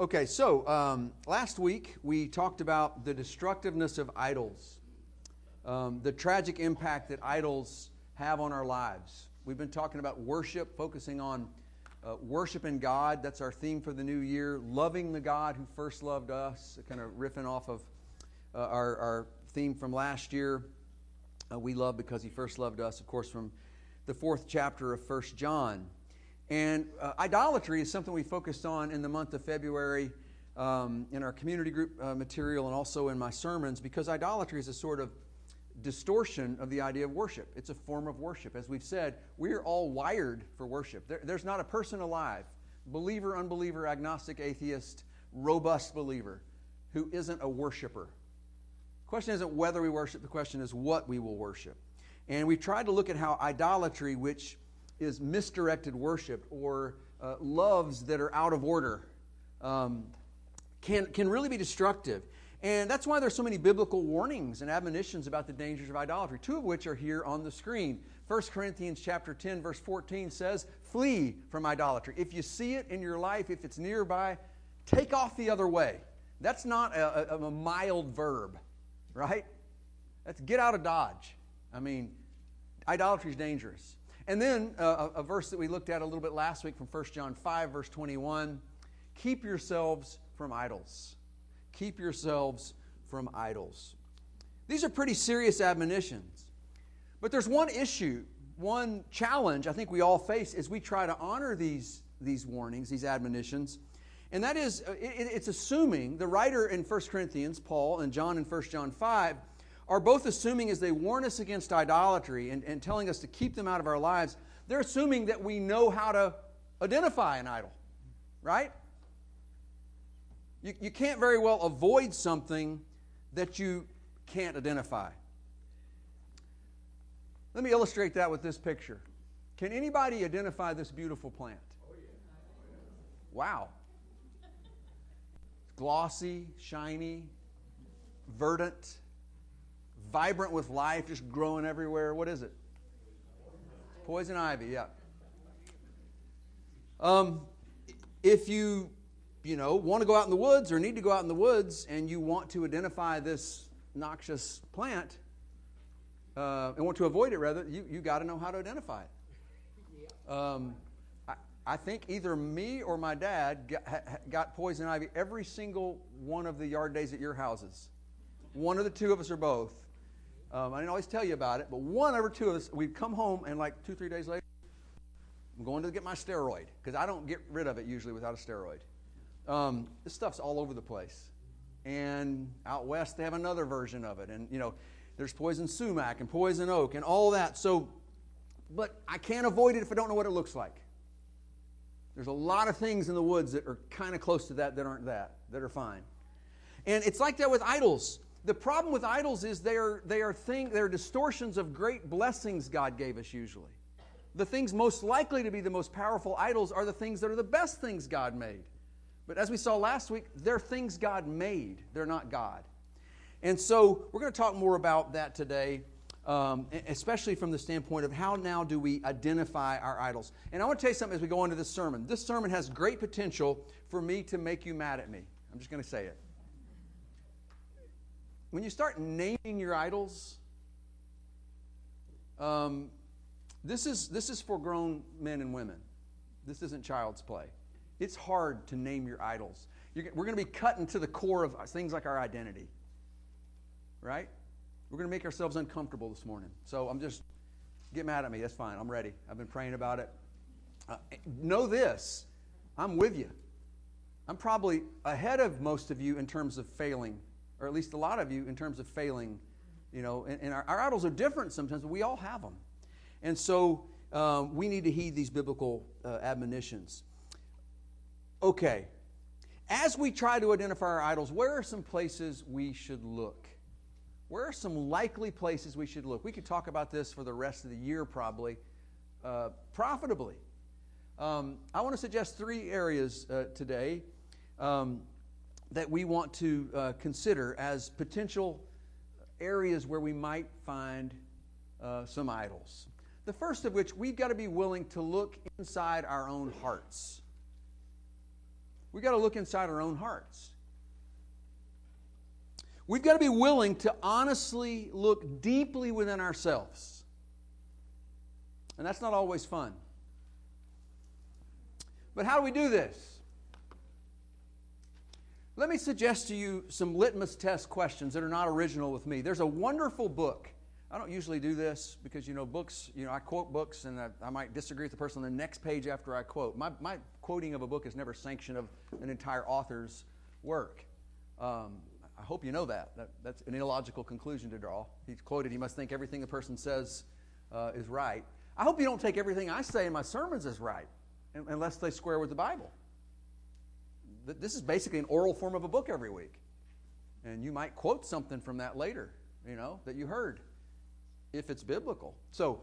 Okay, so um, last week we talked about the destructiveness of idols, um, the tragic impact that idols have on our lives. We've been talking about worship, focusing on uh, worshiping God. That's our theme for the new year. Loving the God who first loved us, kind of riffing off of uh, our, our theme from last year. Uh, we love because he first loved us, of course, from the fourth chapter of First John. And uh, idolatry is something we focused on in the month of February um, in our community group uh, material and also in my sermons because idolatry is a sort of distortion of the idea of worship. It's a form of worship. As we've said, we're all wired for worship. There, there's not a person alive, believer, unbeliever, agnostic, atheist, robust believer, who isn't a worshiper. The question isn't whether we worship, the question is what we will worship. And we've tried to look at how idolatry, which is misdirected worship or uh, loves that are out of order um, can, can really be destructive. And that's why there's so many biblical warnings and admonitions about the dangers of idolatry, two of which are here on the screen. 1 Corinthians chapter 10 verse 14 says, "Flee from idolatry. If you see it in your life, if it's nearby, take off the other way." That's not a, a, a mild verb, right? That's get out of dodge. I mean, idolatry is dangerous. And then uh, a, a verse that we looked at a little bit last week from 1 John 5, verse 21 keep yourselves from idols. Keep yourselves from idols. These are pretty serious admonitions. But there's one issue, one challenge I think we all face as we try to honor these, these warnings, these admonitions. And that is, uh, it, it's assuming the writer in 1 Corinthians, Paul, and John in 1 John 5, are both assuming as they warn us against idolatry and, and telling us to keep them out of our lives, they're assuming that we know how to identify an idol, right? You, you can't very well avoid something that you can't identify. Let me illustrate that with this picture. Can anybody identify this beautiful plant? Wow. Glossy, shiny, verdant vibrant with life, just growing everywhere. What is it? Poison ivy, yeah. Um, if you, you know, want to go out in the woods or need to go out in the woods and you want to identify this noxious plant uh, and want to avoid it, rather, you, you got to know how to identify it. Um, I, I think either me or my dad got, got poison ivy every single one of the yard days at your houses. One of the two of us or both. Um, I didn't always tell you about it, but one over two of us, we'd come home and like two, three days later, I'm going to get my steroid because I don't get rid of it usually without a steroid. Um, this stuff's all over the place. And out west, they have another version of it. And, you know, there's poison sumac and poison oak and all that. So, but I can't avoid it if I don't know what it looks like. There's a lot of things in the woods that are kind of close to that that aren't that, that are fine. And it's like that with idols. The problem with idols is they are, they are, thing, they are distortions of great blessings God gave us usually. The things most likely to be the most powerful idols are the things that are the best things God made. But as we saw last week, they're things God made, they're not God. And so we're going to talk more about that today, um, especially from the standpoint of how now do we identify our idols. And I want to tell you something as we go into this sermon. This sermon has great potential for me to make you mad at me. I'm just going to say it when you start naming your idols, um, this is this is for grown men and women. This isn't child's play. It's hard to name your idols. You're, we're going to be cutting to the core of things like our identity, right? We're going to make ourselves uncomfortable this morning. So I'm just get mad at me. That's fine. I'm ready. I've been praying about it. Uh, know this: I'm with you. I'm probably ahead of most of you in terms of failing or at least a lot of you, in terms of failing. You know, and, and our, our, idols are different sometimes, but we all have them. And so um, we need to heed these biblical uh, admonitions. Okay, as we try to identify our idols, where are some places we should look? Where are some likely places we should look? We could talk about this for the rest of the year, probably, uh, profitably. Um, I want to suggest three areas uh, today. Um, that we want to uh, consider as potential areas where we might find uh, some idols. The first of which, we've got to be willing to look inside our own hearts. We've got to look inside our own hearts. We've got to be willing to honestly look deeply within ourselves. And that's not always fun. But how do we do this? Let me suggest to you some litmus test questions that are not original with me. There's a wonderful book. I don't usually do this because, you know, books, you know, I quote books and I, I might disagree with the person on the next page after I quote. My, my quoting of a book is never sanction of an entire author's work. Um, I hope you know that. that. That's an illogical conclusion to draw. He's quoted, he must think everything the person says uh, is right. I hope you don't take everything I say in my sermons as right, unless they square with the Bible this is basically an oral form of a book every week. And you might quote something from that later, you know, that you heard, if it's biblical. So,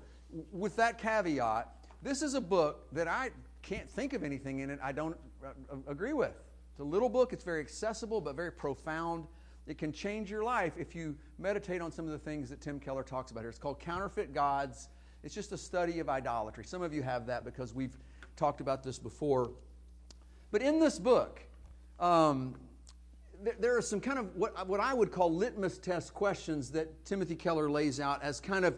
with that caveat, this is a book that I can't think of anything in it I don't uh, agree with. It's a little book, it's very accessible, but very profound. It can change your life if you meditate on some of the things that Tim Keller talks about here. It's called Counterfeit Gods. It's just a study of idolatry. Some of you have that because we've talked about this before. But in this book, um, there, there are some kind of what, what I would call litmus test questions that Timothy Keller lays out as kind of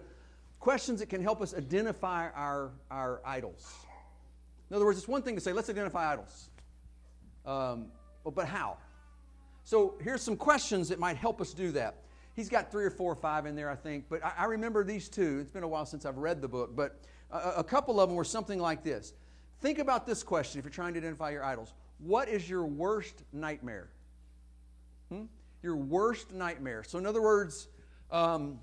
questions that can help us identify our, our idols. In other words, it's one thing to say, let's identify idols. Um, but how? So here's some questions that might help us do that. He's got three or four or five in there, I think, but I, I remember these two. It's been a while since I've read the book, but a, a couple of them were something like this. Think about this question if you're trying to identify your idols. What is your worst nightmare? Hmm? Your worst nightmare. So, in other words, um,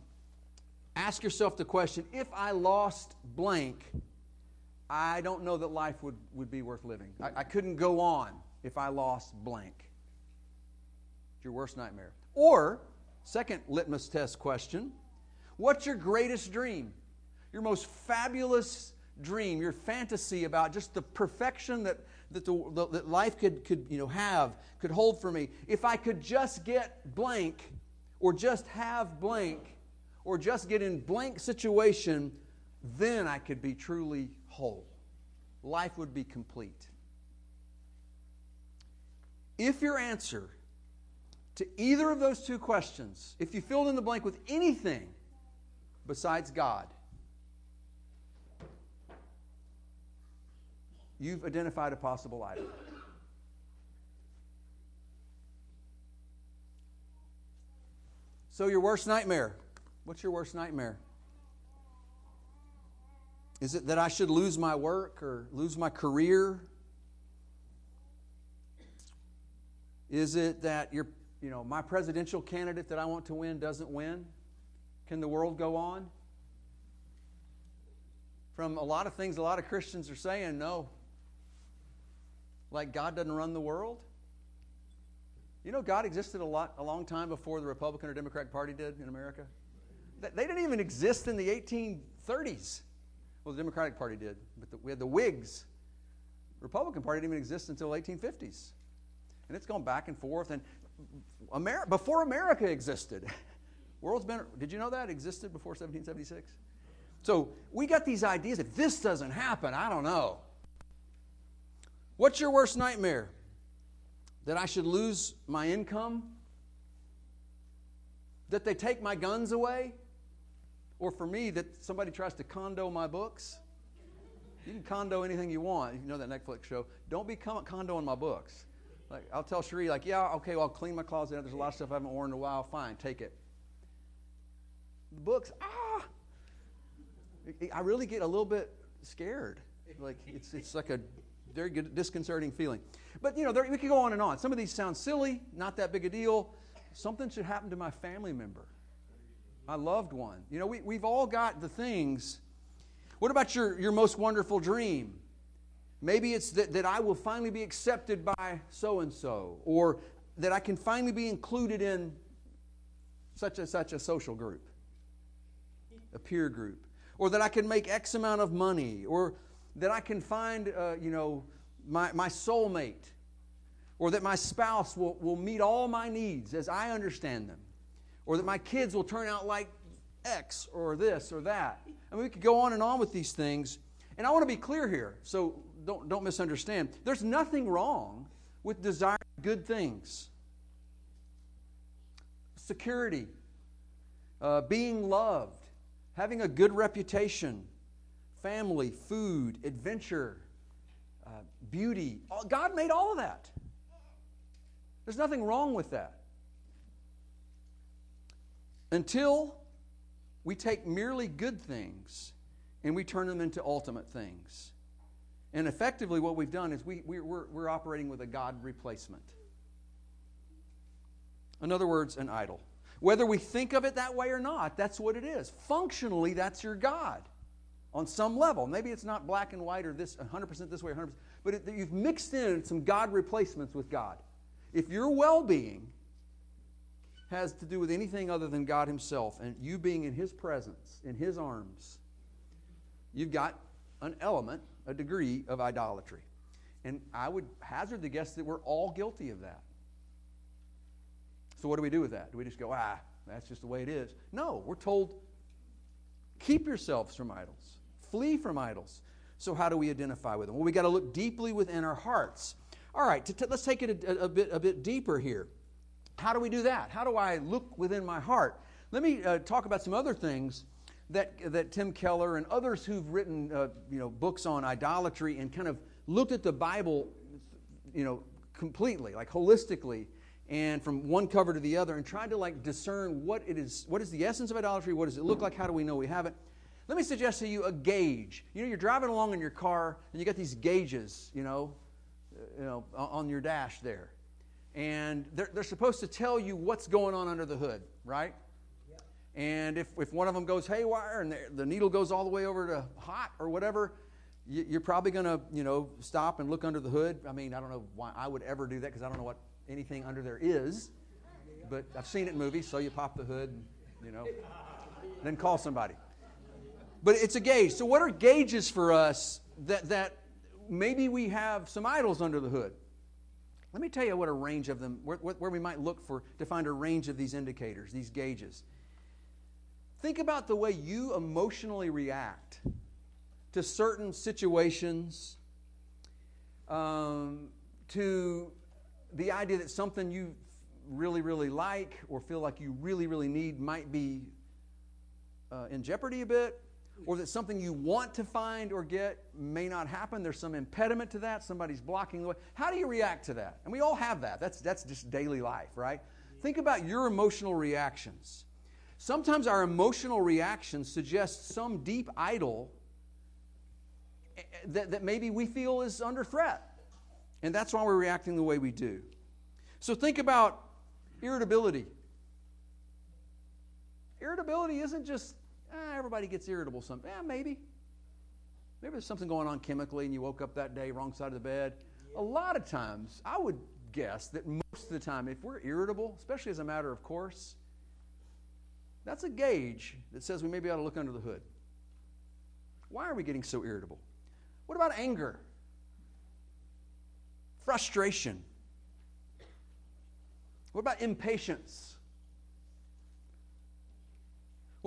ask yourself the question if I lost blank, I don't know that life would, would be worth living. I, I couldn't go on if I lost blank. It's your worst nightmare. Or, second litmus test question what's your greatest dream? Your most fabulous dream, your fantasy about just the perfection that that, the, that life could, could you know, have, could hold for me. If I could just get blank, or just have blank, or just get in blank situation, then I could be truly whole. Life would be complete. If your answer to either of those two questions, if you filled in the blank with anything besides God, you've identified a possible idol. So, your worst nightmare. What's your worst nightmare? Is it that I should lose my work or lose my career? Is it that your, you know, my presidential candidate that I want to win doesn't win? Can the world go on? From a lot of things a lot of Christians are saying, no, like God doesn't run the world? You know, God existed a, lot, a long time before the Republican or Democratic Party did in America. They didn't even exist in the 1830s. Well, the Democratic Party did, but the, we had the Whigs. Republican Party didn't even exist until the 1850s. And it's gone back and forth. And America, before America existed, world's been, did you know that? Existed before 1776? So we got these ideas that this doesn't happen. I don't know. What's your worst nightmare? That I should lose my income? That they take my guns away? Or for me, that somebody tries to Kondo my books? You can Kondo anything you want. You know that Netflix show. Don't be Kondoing my books. Like I'll tell Cherie, like, yeah, okay, well, I'll clean my closet. There's a lot of stuff I haven't worn in a while. Fine, take it. The books, ah, I really get a little bit scared. Like it's it's like a very good, disconcerting feeling. But, you know, there, we could go on and on. Some of these sound silly, not that big a deal. Something should happen to my family member, my loved one. You know, we, we've all got the things. What about your, your most wonderful dream? Maybe it's that, that I will finally be accepted by so and so, or that I can finally be included in such and such a social group, a peer group, or that I can make X amount of money, or that I can find, uh, you know, my, my soulmate, or that my spouse will, will meet all my needs as I understand them, or that my kids will turn out like X or this or that. I mean, we could go on and on with these things. And I want to be clear here, so don't, don't misunderstand. There's nothing wrong with desiring good things security, uh, being loved, having a good reputation, family, food, adventure, uh, beauty. God made all of that. There's nothing wrong with that. Until we take merely good things and we turn them into ultimate things. And effectively, what we've done is we, we, we're operating with a God replacement. In other words, an idol. Whether we think of it that way or not, that's what it is. Functionally, that's your God on some level. Maybe it's not black and white or this 100% this way, 100%, but it, you've mixed in some God replacements with God. If your well being has to do with anything other than God Himself and you being in His presence, in His arms, you've got an element a degree of idolatry. And I would hazard the guess that we're all guilty of that. So, what do we do with that? Do we just go, ah, that's just the way it is? No, we're told, keep yourselves from idols, flee from idols. So, how do we identify with them? Well, we got to look deeply within our hearts. All right, t- let's take it a, a, bit, a bit deeper here. How do we do that? How do I look within my heart? Let me uh, talk about some other things that, that Tim Keller and others who've written uh, you know, books on idolatry and kind of looked at the Bible you know, completely, like holistically, and from one cover to the other, and tried to like discern what it is, what is the essence of idolatry, what does it look like, how do we know we have it. Let me suggest to you a gauge. You know, you're driving along in your car, and you got these gauges, you know, uh, you know, on your dash there. And they're, they're supposed to tell you what's going on under the hood, right? And if, if one of them goes haywire and the, the needle goes all the way over to hot or whatever, you, you're probably going to, you know, stop and look under the hood. I mean, I don't know why I would ever do that because I don't know what anything under there is. But I've seen it in movies, so you pop the hood, and, you know, then call somebody. But it's a gauge. So, what are gauges for us that, that maybe we have some idols under the hood? Let me tell you what a range of them, where, where we might look for to find a range of these indicators, these gauges. Think about the way you emotionally react to certain situations, um, to the idea that something you really, really like or feel like you really, really need might be uh, in jeopardy a bit, or that something you want to find or get may not happen. There's some impediment to that. Somebody's blocking the way. How do you react to that? And we all have that. That's, that's just daily life, right? Think about your emotional reactions. Sometimes our emotional reactions suggest some deep idol eh, eh, that, that maybe we feel is under threat. And that's why we're reacting the way we do. So think about irritability. Irritability isn't just, eh, everybody gets irritable sometimes. Yeah, maybe. Maybe there's something going on chemically and you woke up that day wrong side of the bed. A lot of times, I would guess that most of the time, if we're irritable, especially as a matter of course, that's a gauge that says we maybe ought to look under the hood. Why are we getting so irritable? What about anger? Frustration? What about impatience?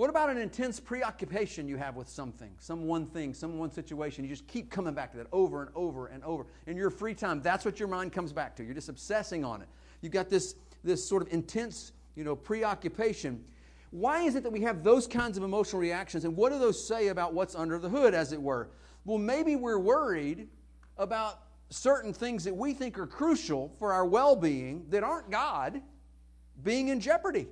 What about an intense preoccupation you have with something, some one thing, some one situation? You just keep coming back to that over and over and over. In your free time, that's what your mind comes back to. You're just obsessing on it. You've got this, this sort of intense, you know, preoccupation. Why is it that we have those kinds of emotional reactions? And what do those say about what's under the hood, as it were? Well, maybe we're worried about certain things that we think are crucial for our well being that aren't God being in jeopardy.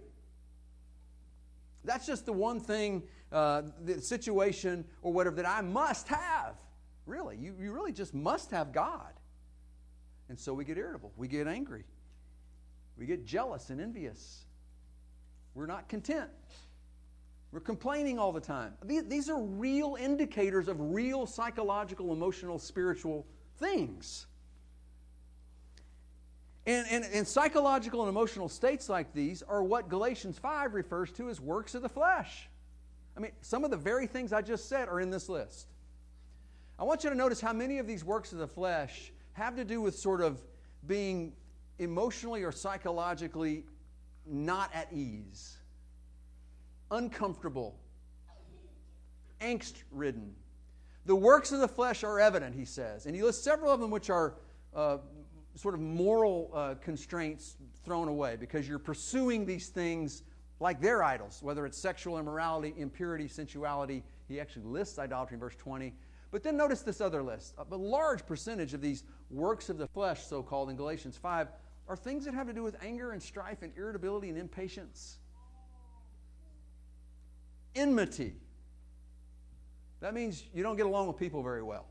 That's just the one thing, uh, the situation or whatever that I must have. Really, you, you really just must have God. And so we get irritable, we get angry, we get jealous and envious. We're not content. We're complaining all the time. These are real indicators of real psychological, emotional, spiritual things. And, and, and, psychological and emotional states like these are what Galatians 5 refers to as works of the flesh. I mean, some of the very things I just said are in this list. I want you to notice how many of these works of the flesh have to do with sort of being emotionally or psychologically not at ease, uncomfortable, angst ridden. The works of the flesh are evident, he says. And he lists several of them which are uh, sort of moral uh, constraints thrown away because you're pursuing these things like their idols, whether it's sexual immorality, impurity, sensuality. He actually lists idolatry in verse 20. But then notice this other list. A large percentage of these works of the flesh, so called in Galatians 5, are things that have to do with anger and strife and irritability and impatience. Enmity. That means you don't get along with people very well.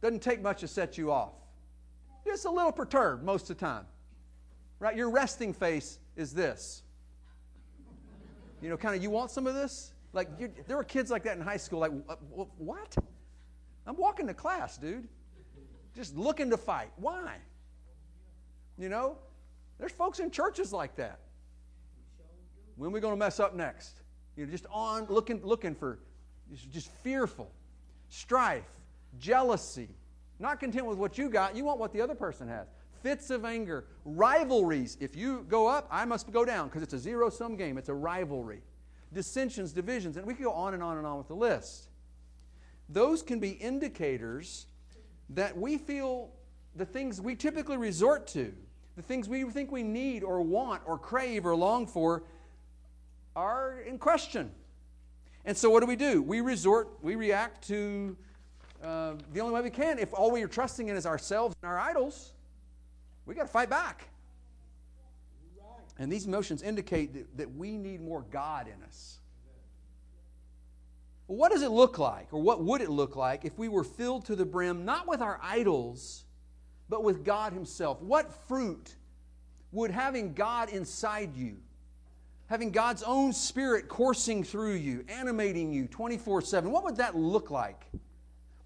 Doesn't take much to set you off. Just a little perturbed most of the time. Right? Your resting face is this. You know, kind of, you want some of this? Like, there were kids like that in high school, like, what? I'm walking to class, dude. Just looking to fight. Why? You know, there's folks in churches like that. When are we going to mess up next? You know, just on looking, looking for, just fearful, strife, jealousy, not content with what you got, you want what the other person has. Fits of anger, rivalries. If you go up, I must go down because it's a zero sum game. It's a rivalry. Dissensions, divisions, and we can go on and on and on with the list. Those can be indicators that we feel the things we typically resort to, the things we think we need or want or crave or long for, are in question. And so, what do we do? We resort, we react to uh, the only way we can. If all we are trusting in is ourselves and our idols, we got to fight back. And these emotions indicate that, that we need more God in us. what does it look like, or what would it look like if we were filled to the brim, not with our idols, but with God Himself? What fruit would having God inside you, having God's own Spirit coursing through you, animating you 24 7, what would that look like?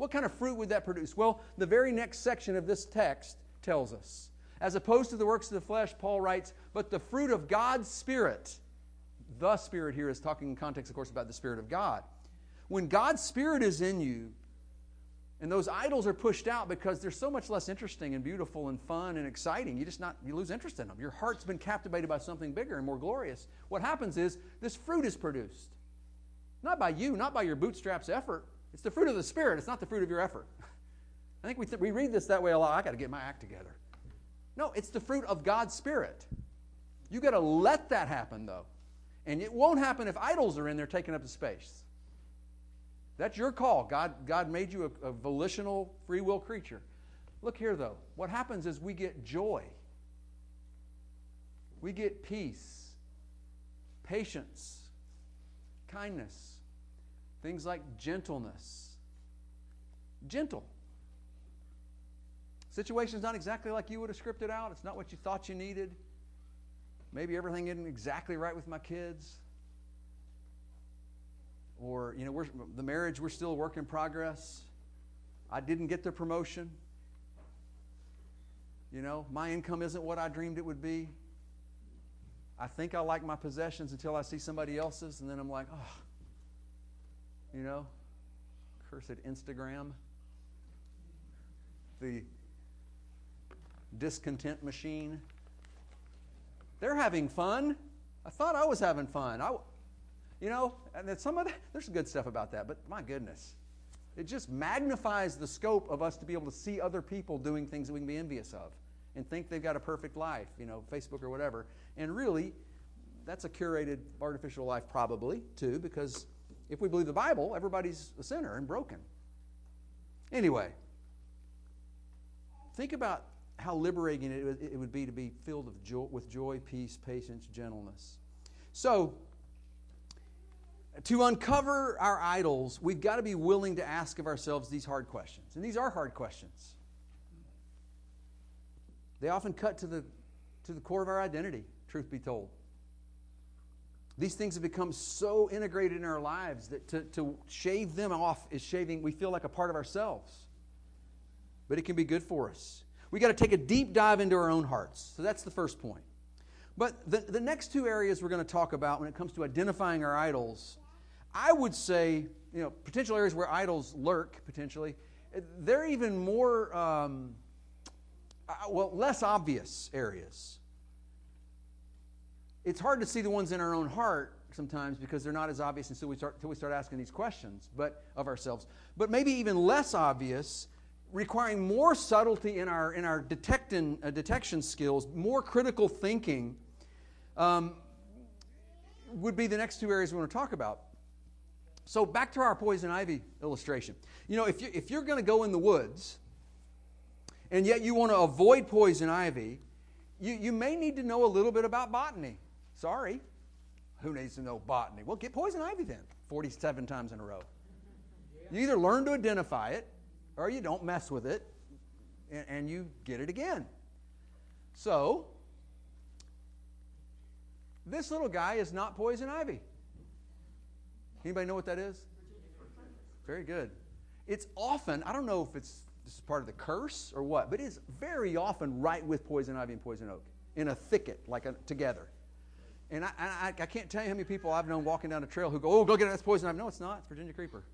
What kind of fruit would that produce? Well, the very next section of this text tells us. As opposed to the works of the flesh, Paul writes, but the fruit of God's Spirit. The Spirit here is talking in context, of course, about the Spirit of God. When God's Spirit is in you, and those idols are pushed out because they're so much less interesting and beautiful and fun and exciting. You just not you lose interest in them. Your heart's been captivated by something bigger and more glorious. What happens is this fruit is produced. Not by you, not by your bootstraps effort. It's the fruit of the Spirit, it's not the fruit of your effort. I think we, th- we read this that way a lot. I got to get my act together. No, it's the fruit of God's Spirit. You got to let that happen, though. And it won't happen if idols are in there taking up the space. That's your call. God, God made you a, a volitional, free will creature. Look here, though. What happens is we get joy, we get peace, patience, kindness, things like gentleness. Gentle. Situation's not exactly like you would have scripted out. It's not what you thought you needed. Maybe everything isn't exactly right with my kids or you know we're, the marriage we're still a work in progress i didn't get the promotion you know my income isn't what i dreamed it would be i think i like my possessions until i see somebody else's and then i'm like oh you know cursed instagram the discontent machine they're having fun i thought i was having fun I, you know, and then some of that, there's some good stuff about that, but my goodness. It just magnifies the scope of us to be able to see other people doing things that we can be envious of and think they've got a perfect life, you know, Facebook or whatever. And really, that's a curated artificial life, probably, too, because if we believe the Bible, everybody's a sinner and broken. Anyway, think about how liberating it would be to be filled with joy, peace, patience, gentleness. So, to uncover our idols, we've got to be willing to ask of ourselves these hard questions. And these are hard questions. They often cut to the, to the core of our identity, truth be told. These things have become so integrated in our lives that to, to shave them off is shaving, we feel like a part of ourselves. But it can be good for us. We got to take a deep dive into our own hearts. So that's the first point. But the, the next two areas we're going to talk about when it comes to identifying our idols I would say, you know, potential areas where idols lurk, potentially, they're even more, um, uh, well, less obvious areas. It's hard to see the ones in our own heart sometimes because they're not as obvious until we start, until we start asking these questions but, of ourselves. But maybe even less obvious requiring more subtlety in our, in our detecting, uh, detection skills, more critical thinking, um, would be the next two areas we want to talk about. So, back to our poison ivy illustration. You know, if, you, if you're going to go in the woods and yet you want to avoid poison ivy, you, you may need to know a little bit about botany. Sorry. Who needs to know botany? Well, get poison ivy then, 47 times in a row. You either learn to identify it or you don't mess with it and, and you get it again. So, this little guy is not poison ivy. Anybody know what that is? Very good. It's often, I don't know if it's this is part of the curse or what, but it is very often right with poison ivy and poison oak in a thicket, like a, together. And I, I, I, can't tell you how many people I've known walking down a trail who go, oh, go get it, that's poison ivy. No, it's not. It's Virginia creeper.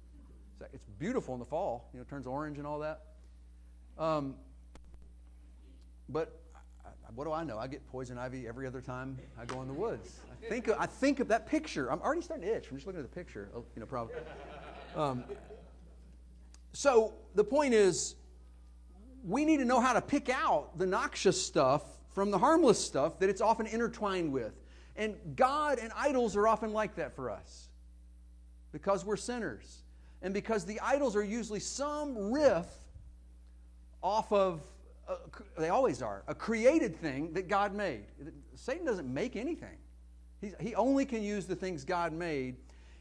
It's beautiful in the fall. You know, it turns orange and all that. Um, but what do I know? I get poison ivy every other time I go in the woods. I think of, I think of that picture. I'm already starting to itch from just looking at the picture. Oh, you know, probably. Um, so the point is, we need to know how to pick out the noxious stuff from the harmless stuff that it's often intertwined with. And God and idols are often like that for us because we're sinners. And because the idols are usually some riff off of uh, they always are, a created thing that God made. Satan doesn't make anything, He's, he only can use the things God made.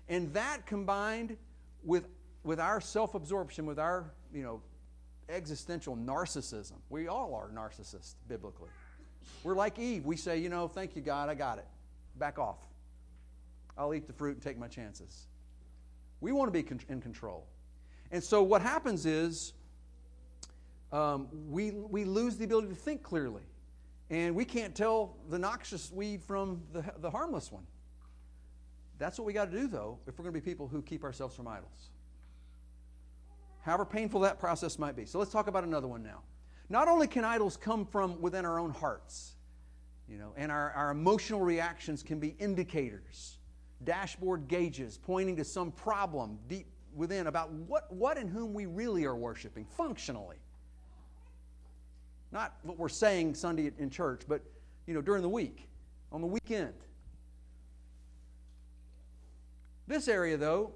And that combined with, with our self absorption, with our you know, existential narcissism, we all are narcissists biblically. We're like Eve. We say, you know, thank you, God, I got it. Back off. I'll eat the fruit and take my chances. We want to be in control. And so what happens is um, we, we lose the ability to think clearly. And we can't tell the noxious weed from the, the harmless one. That's what we got to do, though, if we're going to be people who keep ourselves from idols. However painful that process might be. So let's talk about another one now. Not only can idols come from within our own hearts, you know, and our, our emotional reactions can be indicators, dashboard gauges pointing to some problem deep within about what, what and whom we really are worshiping functionally. Not what we're saying Sunday in church, but you know, during the week, on the weekend. This area, though,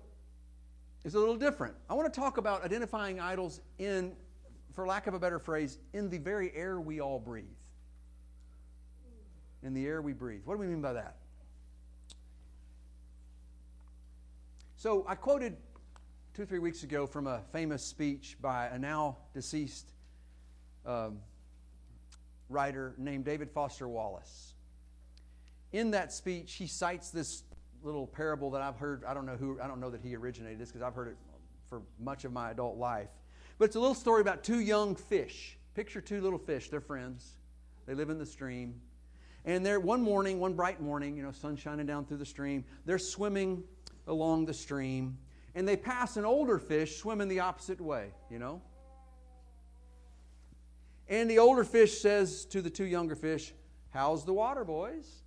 is a little different. I want to talk about identifying idols in, for lack of a better phrase, in the very air we all breathe. In the air we breathe. What do we mean by that? So I quoted two, three weeks ago from a famous speech by a now deceased um, writer named David Foster Wallace. In that speech, he cites this little parable that I've heard. I don't know who, I don't know that he originated this because I've heard it for much of my adult life. But it's a little story about two young fish. Picture two little fish, they're friends. They live in the stream. And they're one morning, one bright morning, you know, sun shining down through the stream, they're swimming along the stream. And they pass an older fish swimming the opposite way, you know. And the older fish says to the two younger fish, How's the water, boys?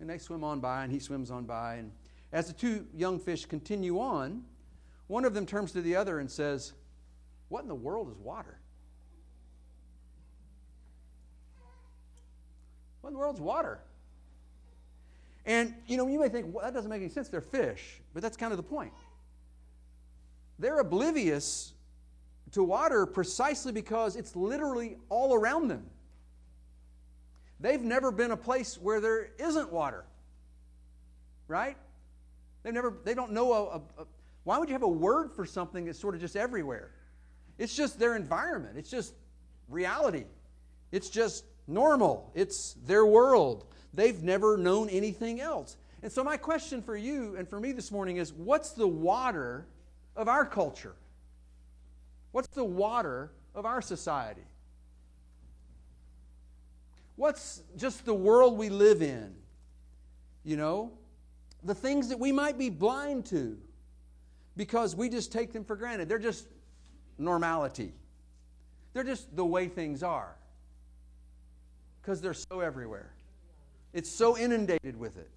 And they swim on by, and he swims on by. And as the two young fish continue on, one of them turns to the other and says, What in the world is water? What in the world's water? And, you know, you may think, well, that doesn't make any sense. They're fish. But that's kind of the point. They're oblivious to water precisely because it's literally all around them. They've never been a place where there isn't water. Right? They've never, they don't know a, a, a, why would you have a word for something that's sort of just everywhere? It's just their environment. It's just reality. It's just normal. It's their world. They've never known anything else. And so, my question for you and for me this morning is what's the water of our culture? What's the water of our society? What's just the world we live in? You know, the things that we might be blind to because we just take them for granted. They're just normality, they're just the way things are because they're so everywhere. It's so inundated with it.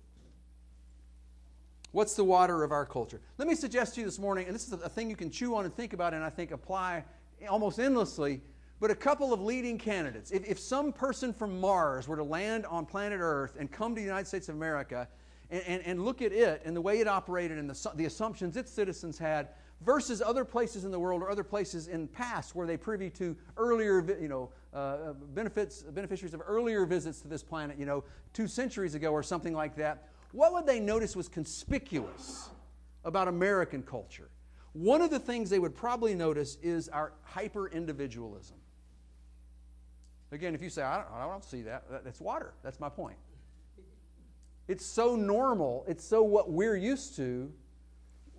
What's the water of our culture? Let me suggest to you this morning, and this is a thing you can chew on and think about, and I think apply almost endlessly, but a couple of leading candidates. If, if some person from Mars were to land on planet Earth and come to the United States of America and, and, and look at it and the way it operated and the, the assumptions its citizens had, versus other places in the world or other places in past where they privy to earlier, you know, uh, benefits, beneficiaries of earlier visits to this planet, you know, two centuries ago or something like that what would they notice was conspicuous about American culture? One of the things they would probably notice is our hyper individualism. Again, if you say, I don't, I don't see that, that's water. That's my point. It's so normal, it's so what we're used to,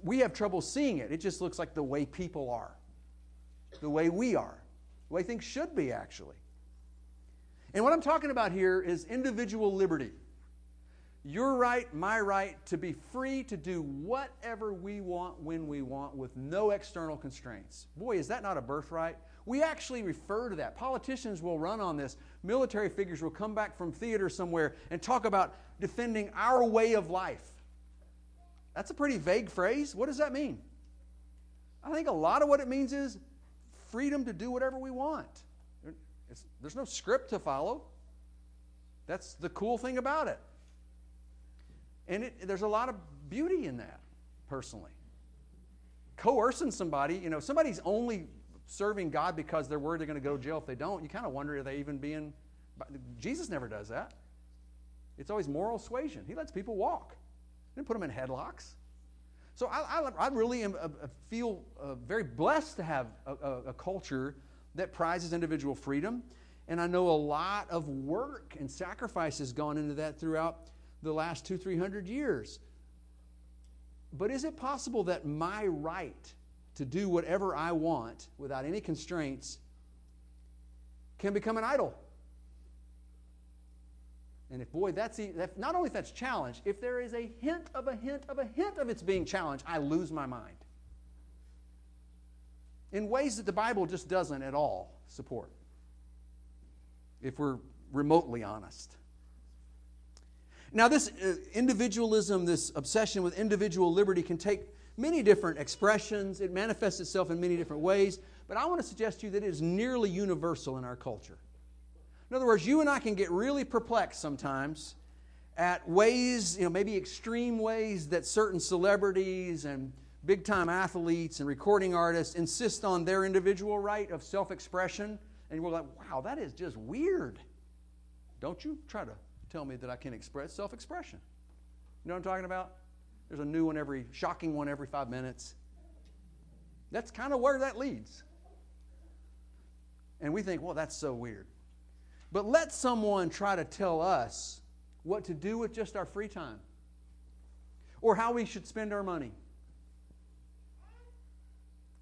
we have trouble seeing it. It just looks like the way people are, the way we are, the way things should be, actually. And what I'm talking about here is individual liberty your right, my right, to be free to do whatever we want when we want with no external constraints. Boy, is that not a birthright? We actually refer to that. Politicians will run on this. Military figures will come back from theater somewhere and talk about defending our way of life. That's a pretty vague phrase. What does that mean? I think a lot of what it means is freedom to do whatever we want. It's, there's no script to follow. That's the cool thing about it. And it, there's a lot of beauty in that, personally. Coercing somebody, you know, somebody's only serving God because they're worried they're going to go to jail if they don't. You kind of wonder, are they even being. Jesus never does that. It's always moral suasion. He lets people walk. Didn't put them in headlocks. So I, I, I really am, uh, uh feel uh, very blessed to have a, a, a culture that prizes individual freedom. And I know a lot of work and sacrifice has gone into that throughout the last two, three hundred years. But is it possible that my right to do whatever I want without any constraints can become an idol? And if, boy, that's not only if that's challenged, if there is a hint of a hint of a hint of it's being challenged, I lose my mind. In ways that the Bible just doesn't at all support, if we're remotely honest. Now, this uh, individualism, this obsession with individual liberty can take many different expressions. It manifests itself in many different ways. But I want to suggest to you that it is nearly universal in our culture. In other words, you and I can get really perplexed sometimes at ways, you know, maybe extreme ways that certain celebrities and big time athletes and recording artists insist on their individual right of self expression. And we're like, wow, that is just weird. Don't you try to tell me that I can express self expression. You know what I'm talking about? There's a new one every, shocking one every five minutes. That's kind of where that leads. And we think, well, that's so weird. But let someone try to tell us what to do with just our free time or how we should spend our money.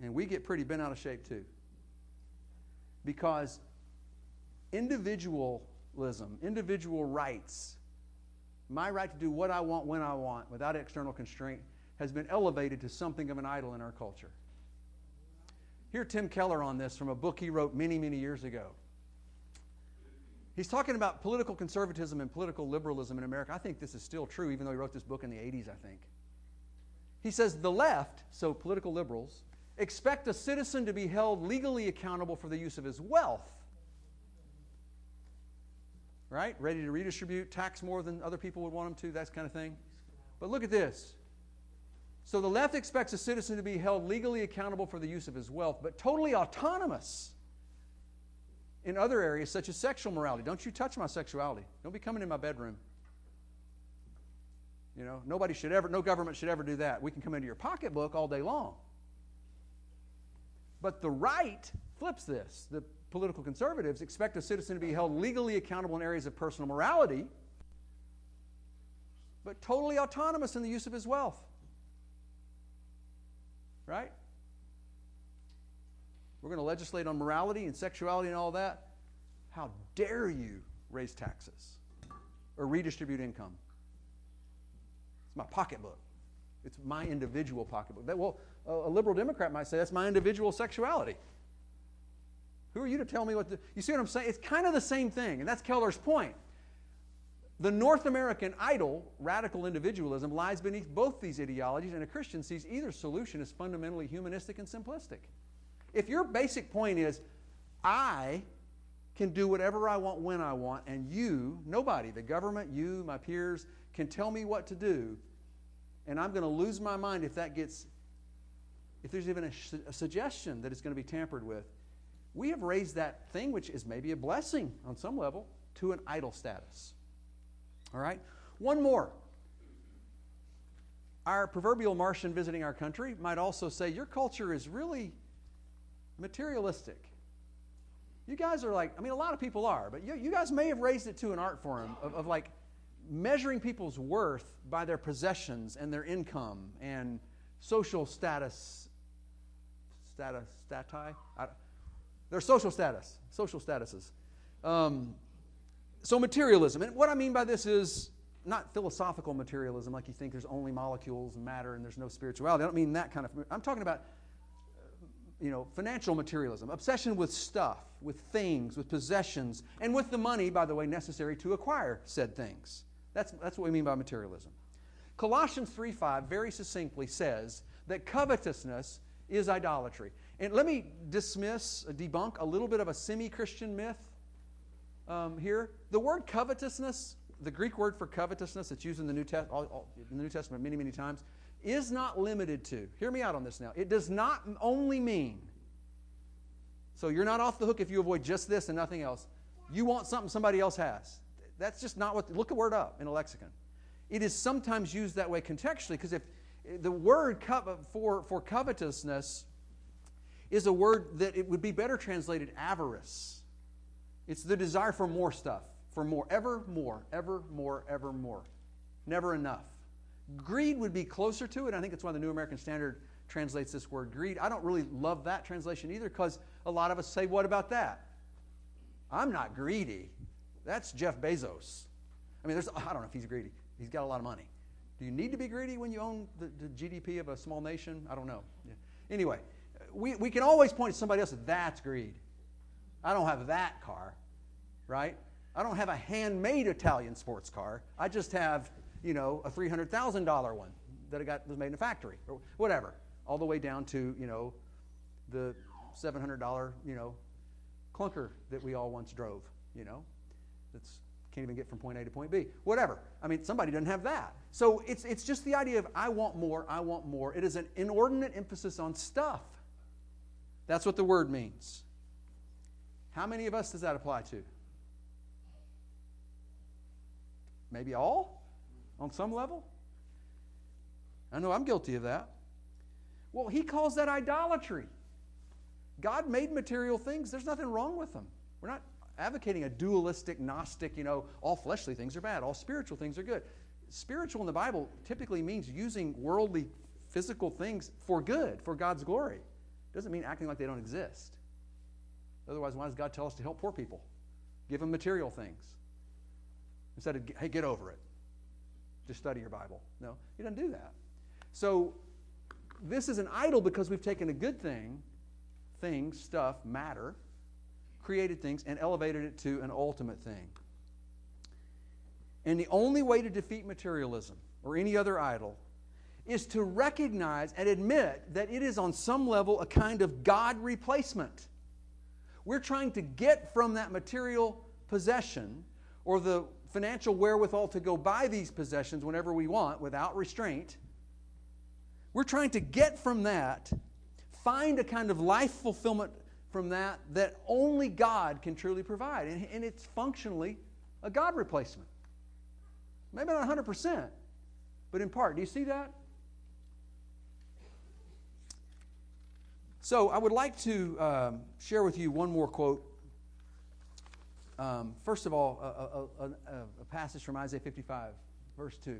And we get pretty bent out of shape too. Because individualism, individual rights, my right to do what I want when I want without external constraint, has been elevated to something of an idol in our culture. Hear Tim Keller on this from a book he wrote many, many years ago. He's talking about political conservatism and political liberalism in America. I think this is still true, even though he wrote this book in the 80s, I think. He says the left, so political liberals, expect a citizen to be held legally accountable for the use of his wealth right? Ready to redistribute, tax more than other people would want them to, that kind of thing. But look at this. So the left expects a citizen to be held legally accountable for the use of his wealth, but totally autonomous in other areas such as sexual morality. Don't you touch my sexuality. Don't be coming in my bedroom. You know, nobody should ever, no government should ever do that. We can come into your pocketbook all day long. But the right flips this. The political conservatives expect a citizen to be held legally accountable in areas of personal morality, but totally autonomous in the use of his wealth. Right? We're going to legislate on morality and sexuality and all that. How dare you raise taxes or redistribute income? It's my pocketbook. It's my individual pocketbook. That, well, a liberal Democrat might say that's my individual sexuality. Who are you to tell me what to. You see what I'm saying? It's kind of the same thing, and that's Keller's point. The North American idol, radical individualism, lies beneath both these ideologies, and a Christian sees either solution as fundamentally humanistic and simplistic. If your basic point is, I can do whatever I want when I want, and you, nobody, the government, you, my peers, can tell me what to do, and I'm going to lose my mind if that gets, if there's even a, a suggestion that it's going to be tampered with. We have raised that thing, which is maybe a blessing on some level, to an idol status. All right? One more. Our proverbial Martian visiting our country might also say, Your culture is really materialistic. You guys are like, I mean, a lot of people are, but you, you guys may have raised it to an art form of, of like measuring people's worth by their possessions and their income and social status. Status, stati? I, their social status, social statuses. Um, so, materialism. And what I mean by this is not philosophical materialism, like you think there's only molecules and matter and there's no spirituality. I don't mean that kind of. I'm talking about, you know, financial materialism, obsession with stuff, with things, with possessions, and with the money, by the way, necessary to acquire said things. That's, that's what we mean by materialism. Colossians 3:5 very succinctly says that covetousness is idolatry. And let me dismiss, debunk a little bit of a semi Christian myth um, here. The word covetousness, the Greek word for covetousness that's used in the, New Te- all, all, in the New Testament many, many times, is not limited to, hear me out on this now, it does not only mean, so you're not off the hook if you avoid just this and nothing else. You want something somebody else has. That's just not what, look a word up in a lexicon. It is sometimes used that way contextually because if the word for, for covetousness is a word that it would be better translated avarice. It's the desire for more stuff, for more, ever more, ever more, ever more. Never enough. Greed would be closer to it. I think that's why the New American Standard translates this word greed. I don't really love that translation either because a lot of us say, What about that? I'm not greedy. That's Jeff Bezos. I mean, there's, I don't know if he's greedy. He's got a lot of money. Do you need to be greedy when you own the, the GDP of a small nation? I don't know. Yeah. Anyway, we, we can always point to somebody else that's greed. I don't have that car, right? I don't have a handmade Italian sports car. I just have, you know, a $300,000 one that I got was made in a factory or whatever, all the way down to, you know, the $700, you know, clunker that we all once drove, you know, that's can't even get from point A to point B. Whatever. I mean, somebody doesn't have that. So it's, it's just the idea of I want more, I want more. It is an inordinate emphasis on stuff. That's what the word means. How many of us does that apply to? Maybe all on some level? I know I'm guilty of that. Well, he calls that idolatry. God made material things, there's nothing wrong with them. We're not advocating a dualistic, Gnostic, you know, all fleshly things are bad, all spiritual things are good. Spiritual in the Bible typically means using worldly, physical things for good, for God's glory. It Doesn't mean acting like they don't exist. Otherwise, why does God tell us to help poor people? Give them material things. Instead of, hey, get over it. Just study your Bible. No, He doesn't do that. So, this is an idol because we've taken a good thing, things, stuff, matter, created things, and elevated it to an ultimate thing. And the only way to defeat materialism or any other idol is to recognize and admit that it is on some level a kind of God replacement. We're trying to get from that material possession or the financial wherewithal to go buy these possessions whenever we want without restraint. We're trying to get from that, find a kind of life fulfillment from that that only God can truly provide. And, and it's functionally a God replacement. Maybe not 100%, but in part. Do you see that? So I would like to um, share with you one more quote. Um, first of all, a, a, a, a, passage from Isaiah 55, verse 2.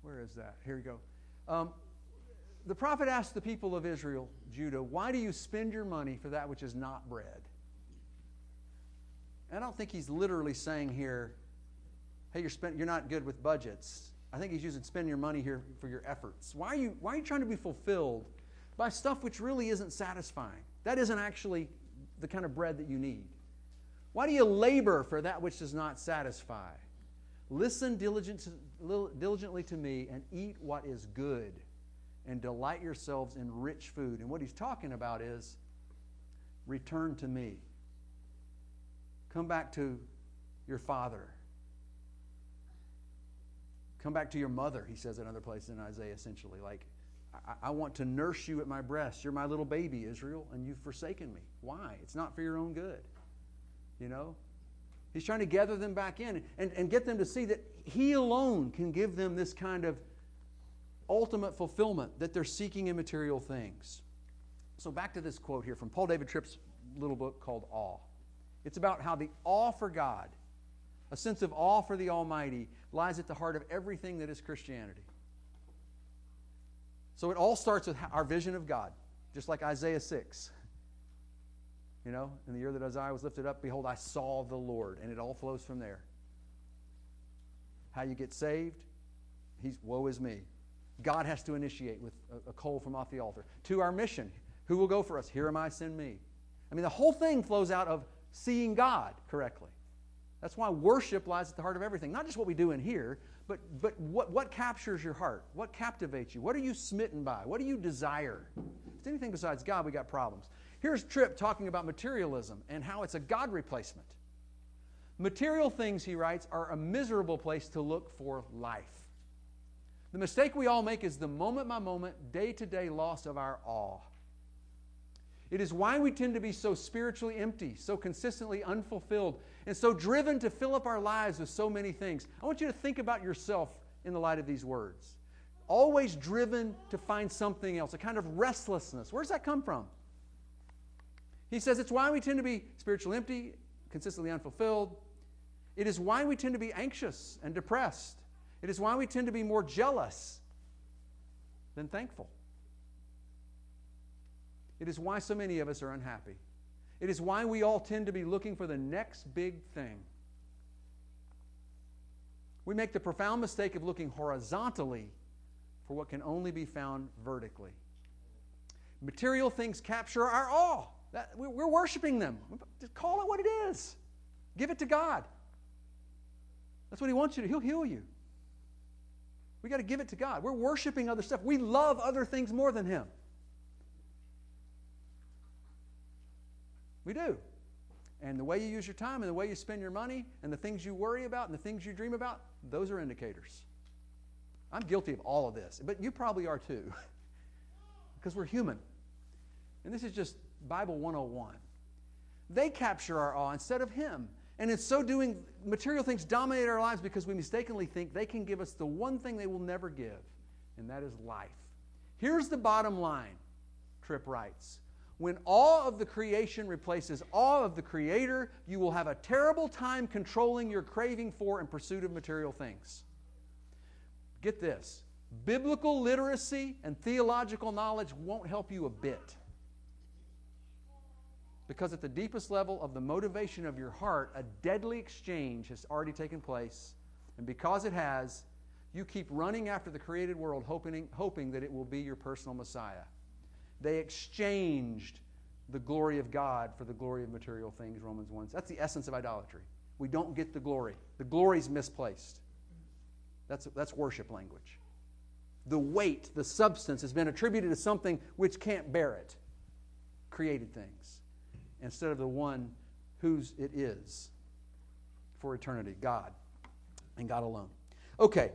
Where is that? Here we go. Um, the prophet asked the people of Israel, Judah, why do you spend your money for that which is not bread? I don't think he's literally saying here, hey, you're, spend, you're not good with budgets. I think he's using spend your money here for your efforts. Why are you, why are you trying to be fulfilled by stuff which really isn't satisfying. That isn't actually the kind of bread that you need. Why do you labor for that which does not satisfy? Listen diligent, diligently to me and eat what is good, and delight yourselves in rich food. And what he's talking about is return to me. Come back to your father. Come back to your mother, he says in other places in Isaiah, essentially. Like, I, I want to nurse you at my breast. You're my little baby, Israel, and you've forsaken me. Why? It's not for your own good. You know? He's trying to gather them back in and, and get them to see that He alone can give them this kind of ultimate fulfillment that they're seeking in material things. So, back to this quote here from Paul David Tripp's little book called Awe. It's about how the awe for God, a sense of awe for the Almighty, lies at the heart of everything that is Christianity. So it all starts with our vision of God, just like Isaiah 6. You know, in the year that Isaiah was lifted up, behold, I saw the Lord. And it all flows from there. How you get saved, he's woe is me. God has to initiate with a, a coal from off the altar. To our mission, who will go for us? Here am I, send me. I mean, the whole thing flows out of seeing God correctly. That's why worship lies at the heart of everything. Not just what we do in here, but, but what, what captures your heart? What captivates you? What are you smitten by? What do you desire? If it's anything besides God, we got problems. Here's Tripp talking about materialism and how it's a God replacement. Material things, he writes, are a miserable place to look for life. The mistake we all make is the moment by moment, day to day loss of our awe. It is why we tend to be so spiritually empty, so consistently unfulfilled, and so driven to fill up our lives with so many things. I want you to think about yourself in the light of these words. Always driven to find something else, a kind of restlessness. Where does that come from? He says it's why we tend to be spiritually empty, consistently unfulfilled. It is why we tend to be anxious and depressed. It is why we tend to be more jealous than thankful. It is why so many of us are unhappy. It is why we all tend to be looking for the next big thing. We make the profound mistake of looking horizontally for what can only be found vertically. Material things capture our awe. That, we're worshiping them. Just call it what it is. Give it to God. That's what He wants you to. He'll heal you. We got to give it to God. We're worshiping other stuff. We love other things more than Him. We do. And the way you use your time and the way you spend your money and the things you worry about and the things you dream about, those are indicators. I'm guilty of all of this, but you probably are too, because we're human. And this is just Bible 101. They capture our awe instead of Him. And in so doing, material things dominate our lives because we mistakenly think they can give us the one thing they will never give, and that is life. Here's the bottom line, Tripp writes when awe of the creation replaces awe of the Creator, you will have a terrible time controlling your craving for and pursuit of material things. Get this biblical literacy and theological knowledge won't help you a bit. Because at the deepest level of the motivation of your heart, a deadly exchange has already taken place. And because it has, you keep running after the created world, hoping, hoping that it will be your personal Messiah. They exchanged the glory of God for the glory of material things, Romans 1. That's the essence of idolatry. We don't get the glory. The glory is misplaced. That's, that's worship language. The weight, the substance has been attributed to something which can't bear it created things instead of the one whose it is for eternity God and God alone. Okay,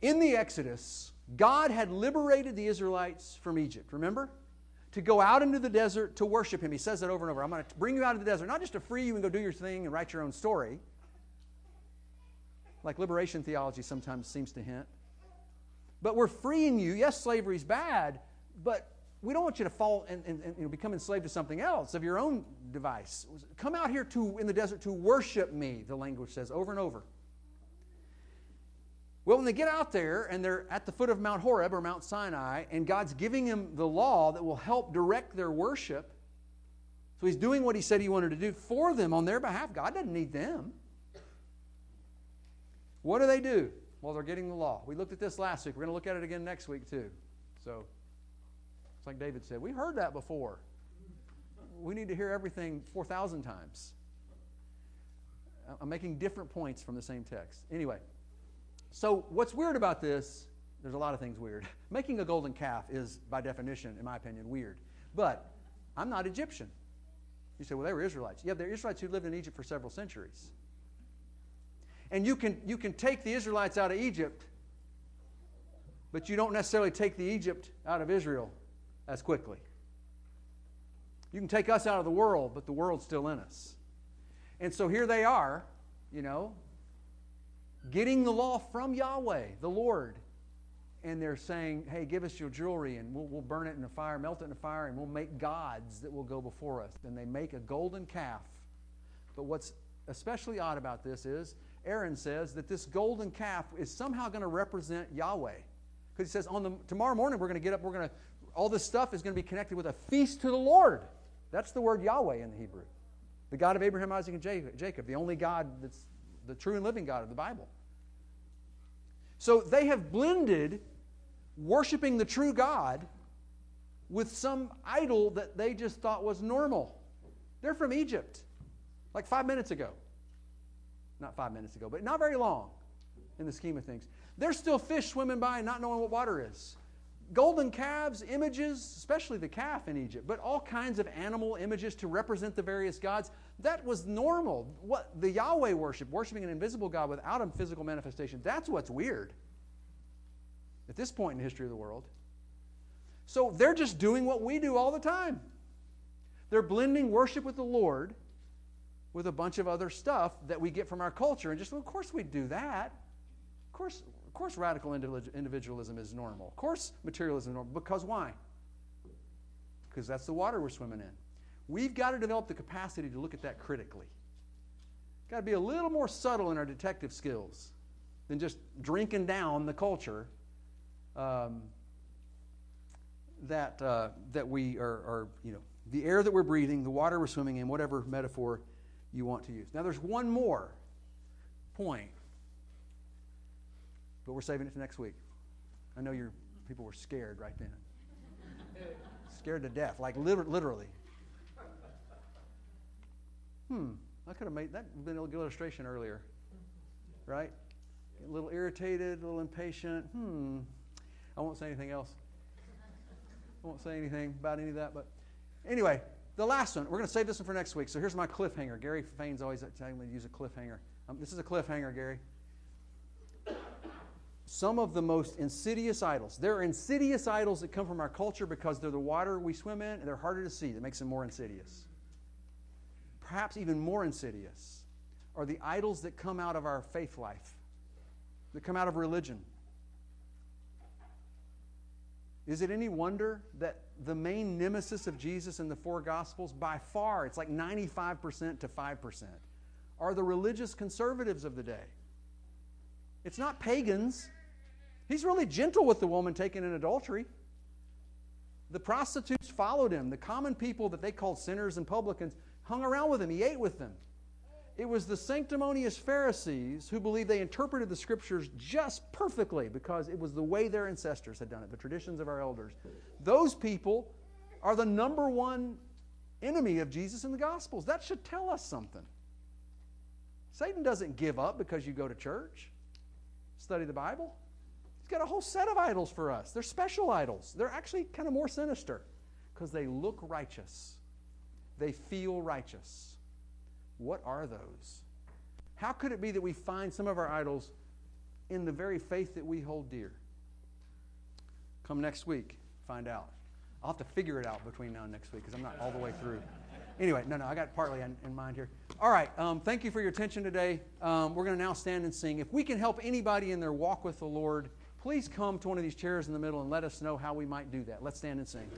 in the Exodus, God had liberated the Israelites from Egypt. Remember? to go out into the desert to worship him. He says that over and over. I'm going to bring you out of the desert, not just to free you and go do your thing and write your own story, like liberation theology sometimes seems to hint. But we're freeing you. Yes, slavery's bad, but we don't want you to fall and, and, and you know, become enslaved to something else of your own device. Come out here to in the desert to worship me, the language says over and over. Well, when they get out there and they're at the foot of Mount Horeb or Mount Sinai, and God's giving them the law that will help direct their worship, so He's doing what He said He wanted to do for them on their behalf. God doesn't need them. What do they do? Well, they're getting the law. We looked at this last week. We're going to look at it again next week, too. So, it's like David said, we heard that before. We need to hear everything 4,000 times. I'm making different points from the same text. Anyway. So, what's weird about this? There's a lot of things weird. Making a golden calf is, by definition, in my opinion, weird. But I'm not Egyptian. You say, well, they were Israelites. Yeah, they're Israelites who lived in Egypt for several centuries. And you can, you can take the Israelites out of Egypt, but you don't necessarily take the Egypt out of Israel as quickly. You can take us out of the world, but the world's still in us. And so here they are, you know, getting the law from Yahweh, the Lord. And they're saying, hey, give us your jewelry and we'll, we'll burn it in the fire, melt it in the fire, and we'll make gods that will go before us. And they make a golden calf. But what's especially odd about this is Aaron says that this golden calf is somehow going to represent Yahweh. Because he says, on the, tomorrow morning we're going to get up, we're going to, all this stuff is going to be connected with a feast to the Lord. That's the word Yahweh in the Hebrew. The God of Abraham, Isaac, and Jacob, the only God that's the true and living God of the Bible. So they have blended worshiping the true God with some idol that they just thought was normal. They're from Egypt, like five minutes ago not five minutes ago, but not very long in the scheme of things. There's still fish swimming by and not knowing what water is. Golden calves, images, especially the calf in Egypt, but all kinds of animal images to represent the various gods. That was normal. What the Yahweh worship, worshiping an invisible God without a physical manifestation, that's what's weird at this point in the history of the world. So they're just doing what we do all the time. They're blending worship with the Lord with a bunch of other stuff that we get from our culture and just, well, of course we do that. Of course, course radical individualism is normal. Of course materialism is normal. Because why? Because that's the water we're swimming in. We've got to develop the capacity to look at that critically. Got to be a little more subtle in our detective skills than just drinking down the culture um, that, uh, that we are, are, you know, the air that we're breathing, the water we're swimming in, whatever metaphor you want to use. Now, there's one more point, but we're saving it to next week. I know your people were scared right then. scared to death, like literally. Hmm, I could have made that been a good illustration earlier, right? A little irritated, a little impatient. Hmm, I won't say anything else. I won't say anything about any of that, but anyway, the last one, we're going to save this one for next week. So here's my cliffhanger. Gary Fain's always telling me to use a cliffhanger. Um, this is a cliffhanger, Gary. Some of the most insidious idols. There are insidious idols that come from our culture because they're the water we swim in and they're harder to see. That makes them more insidious. Perhaps even more insidious are the idols that come out of our faith life, that come out of religion. Is it any wonder that the main nemesis of Jesus in the four Gospels, by far, it's like 95% to 5%, are the religious conservatives of the day? It's not pagans. He's really gentle with the woman taken in adultery. The prostitutes followed him. The common people that they called sinners and publicans hung around with him. He ate with them. It was the sanctimonious Pharisees who believed they interpreted the scriptures just perfectly because it was the way their ancestors had done it, the traditions of our elders. Those people are the number one enemy of Jesus in the Gospels. That should tell us something. Satan doesn't give up because you go to church, study the Bible. Got a whole set of idols for us. They're special idols. They're actually kind of more sinister because they look righteous, they feel righteous. What are those? How could it be that we find some of our idols in the very faith that we hold dear? Come next week, find out. I'll have to figure it out between now and next week because I'm not all the way through. Anyway, no, no, I got partly in, in mind here. All right, um, thank you for your attention today. Um, we're going to now stand and sing. If we can help anybody in their walk with the Lord, please come to one of these chairs in the middle and let us know how we might do that. Let's stand and sing.